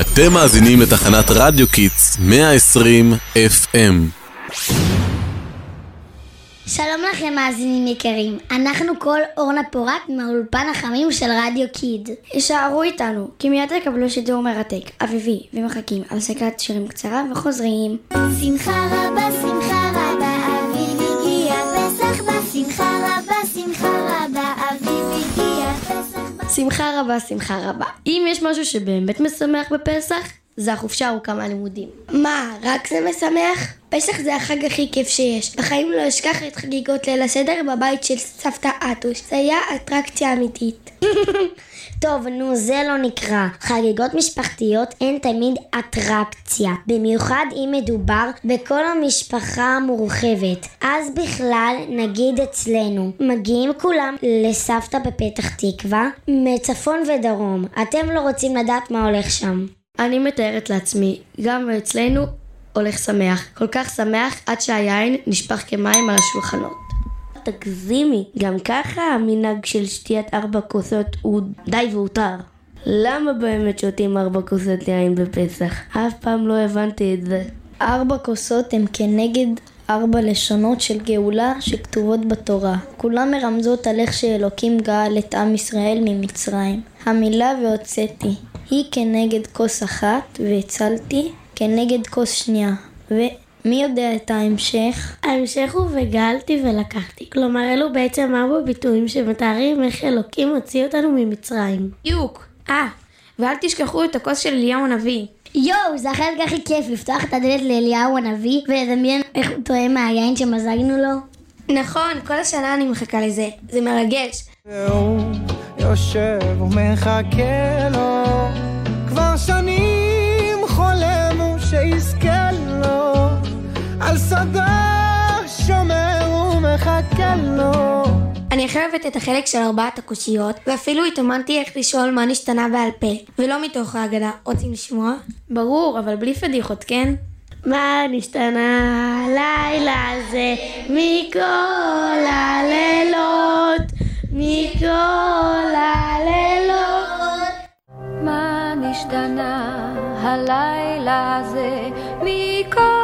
אתם מאזינים לתחנת רדיו קיטס 120 FM. שלום לכם מאזינים יקרים, אנחנו כל אורנה פורט מהאולפן החמים של רדיו קיד. הישארו איתנו, כי מיד תקבלו שידור מרתק, אביבי, ומחכים על סקת שירים קצרה וחוזרים. שמחה רבה, פסח בא. שמחה רבה, שמחה רבה. אם יש משהו שבאמת משמח בפסח, זה החופשה הארוכה מהלימודים. מה, רק זה משמח? פסח זה החג הכי כיף שיש. בחיים לא אשכח את חגיגות ליל הסדר בבית של סבתא אטוש. זה היה אטרקציה אמיתית. טוב, נו, זה לא נקרא. חגיגות משפחתיות הן תמיד אטרקציה. במיוחד אם מדובר בכל המשפחה המורחבת. אז בכלל, נגיד אצלנו, מגיעים כולם לסבתא בפתח תקווה, מצפון ודרום. אתם לא רוצים לדעת מה הולך שם. אני מתארת לעצמי, גם אצלנו הולך שמח. כל כך שמח עד שהיין נשפך כמים על השולחנות. תגזימי, גם ככה המנהג של שתיית ארבע כוסות הוא די והותר. למה באמת שותים ארבע כוסות יין בפסח? אף פעם לא הבנתי את זה. ארבע כוסות הם כנגד ארבע לשונות של גאולה שכתובות בתורה. כולן מרמזות על איך שאלוקים גאל את עם ישראל ממצרים. המילה והוצאתי היא כנגד כוס אחת והצלתי כנגד כוס שנייה. ומי יודע את ההמשך? ההמשך הוא וגאלתי ולקחתי. כלומר אלו בעצם ארבע ביטויים שמתארים איך אלוקים הוציא אותנו ממצרים. בדיוק. אה, ואל תשכחו את הכוס של אליהו הנביא. יואו, זה החלק הכי כיף לפתוח את הדלת לאליהו הנביא ולדמיין איך הוא טועה מהיין שמזגנו לו. נכון, כל השנה אני מחכה לזה. זה מרגש. והוא יושב ומחכה לו כבר שנים על שדה שומר ומחכה לו אני הכי אוהבת את החלק של ארבעת הקושיות, ואפילו התאמנתי איך לשאול מה נשתנה בעל פה, ולא מתוך ההגדה. רוצים לשמוע? ברור, אבל בלי פדיחות, כן? מה נשתנה הלילה הזה מכל הלילות, מכל הלילות. מה נשתנה הלילה הזה מכל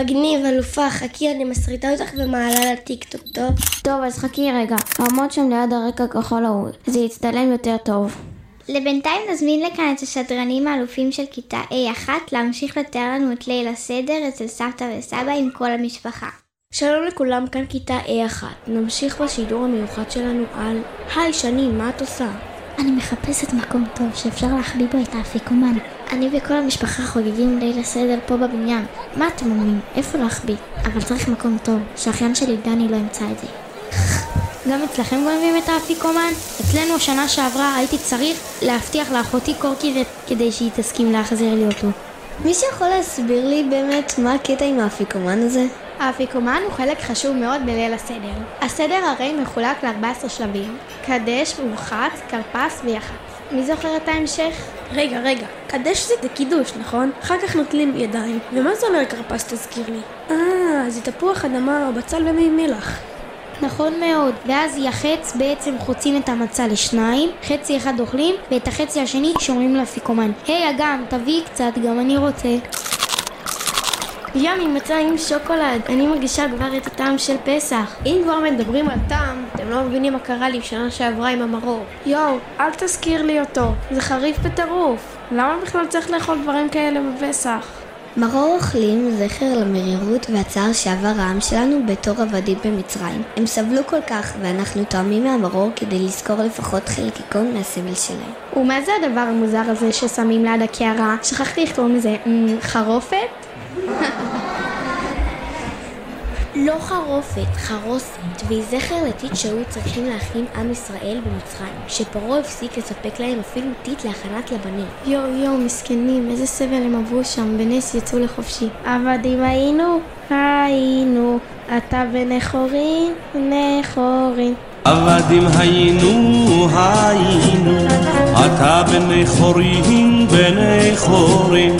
מגניב, אלופה, חכי, אני מסריטה אותך ומעלה לטיקטוק, טוב? טוב, אז חכי רגע. עמוד שם ליד הרקע הכחול ההוא. זה יצטלם יותר טוב. לבינתיים נזמין לכאן את השדרנים האלופים של כיתה A1 להמשיך לתאר לנו את ליל הסדר אצל סבתא וסבא עם כל המשפחה. שלום לכולם, כאן כיתה A1. נמשיך בשידור המיוחד שלנו על היי שני, מה את עושה? אני מחפשת מקום טוב שאפשר להחביא בו את האפיקומן. אני וכל המשפחה חוגגים ליל הסדר פה בבניין. מה אתם אומרים? איפה להחביא? אבל צריך מקום טוב, שהאחיין שלי דני לא ימצא את זה. גם אצלכם גונבים את האפיקומן? אצלנו שנה שעברה הייתי צריך להבטיח לאחותי קורקי כדי שהיא תסכים להחזיר לי אותו. מישהו יכול להסביר לי באמת מה הקטע עם האפיקומן הזה? האפיקומן הוא חלק חשוב מאוד בליל הסדר. הסדר הרי מחולק ל-14 שלבים. קדש, מורחץ, כרפס ויח"צ. מי זוכר את ההמשך? רגע, רגע, קדש זה קידוש, נכון? אחר כך נוטלים ידיים. ומה זה אומר כרפס תזכיר לי? אה, זה תפוח אדמה, בצל ומי מלח. נכון מאוד, ואז יחץ בעצם חוצים את המצה לשניים, חצי אחד אוכלים, ואת החצי השני שומרים לאפיקומן. היי אגם, תביאי קצת, גם אני רוצה. ימי מצה עם שוקולד, אני מרגישה כבר את הטעם של פסח. אם כבר מדברים על טעם, אתם לא מבינים מה קרה לי שנה שעברה עם המרור. יואו, אל תזכיר לי אותו, זה חריף בטירוף. למה בכלל צריך לאכול דברים כאלה בפסח? מרור אוכלים זכר למרירות והצער שעבר העם שלנו בתור עבדים במצרים. הם סבלו כל כך, ואנחנו טועמים מהמרור כדי לזכור לפחות חלקיקון מהסבל שלהם. ומה זה הדבר המוזר הזה ששמים ליד הקערה? שכחתי איך קוראים לזה, אמ, חרופת? לא חרופת, חרוסת, והיא זכר לטיט שהיו צריכים להכין עם ישראל במצרים, שפרעה הפסיק לספק להם אפילו טיט להכנת לבנים. יואו יואו, מסכנים, איזה סבל הם עברו שם, בנס יצאו לחופשי. עבדים היינו, היינו, אתה בני חורין, בני חורין. עבדים היינו, היינו, אתה בני חורים, בני חורים.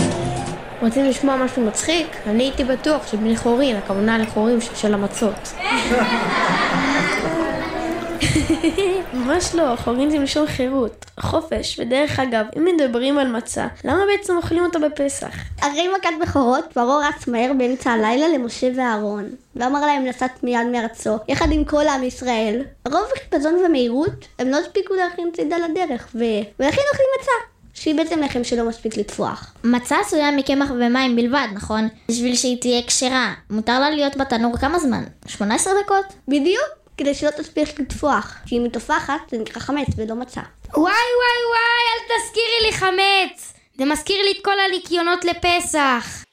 רוצים לשמוע משהו מצחיק? אני הייתי בטוח שבני חורין, הכוונה לחורים של המצות. ממש לא, חורין זה מלשון חירות, חופש, ודרך אגב, אם מדברים על מצה, למה בעצם אוכלים אותה בפסח? אחרי מכת בכורות, פרעה רץ מהר באמצע הלילה למשה ואהרון, ואמר להם לצאת מיד מארצו, יחד עם כל עם ישראל. רוב חיפזון ומהירות, הם לא הספיקו להכין צידה לדרך, ו... ולכן אוכלים מצה. שהיא בעצם לחם שלא מספיק לטפוח. מצה עשויה מקמח ומים בלבד, נכון? בשביל שהיא תהיה כשרה, מותר לה להיות בתנור כמה זמן? 18 דקות? בדיוק, כדי שלא תספיק לטפוח. כי אם היא טופחת, זה נקרא חמץ ולא מצה. וואי וואי וואי, אל תזכירי לי חמץ! זה מזכיר לי את כל הניקיונות לפסח.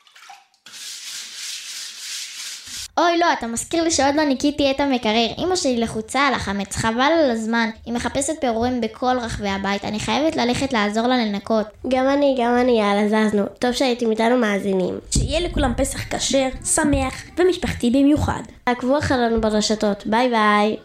אוי לא, אתה מזכיר לי שעוד לא ניקיתי את המקרר. אמא שלי לחוצה על החמץ, חבל על הזמן. היא מחפשת פירורים בכל רחבי הבית, אני חייבת ללכת לעזור לה לנקות. גם אני, גם אני, יאללה זזנו. טוב שהייתם איתנו מאזינים. שיהיה לכולם פסח כשר, שמח ומשפחתי במיוחד. עקבו אחרינו ברשתות, ביי ביי.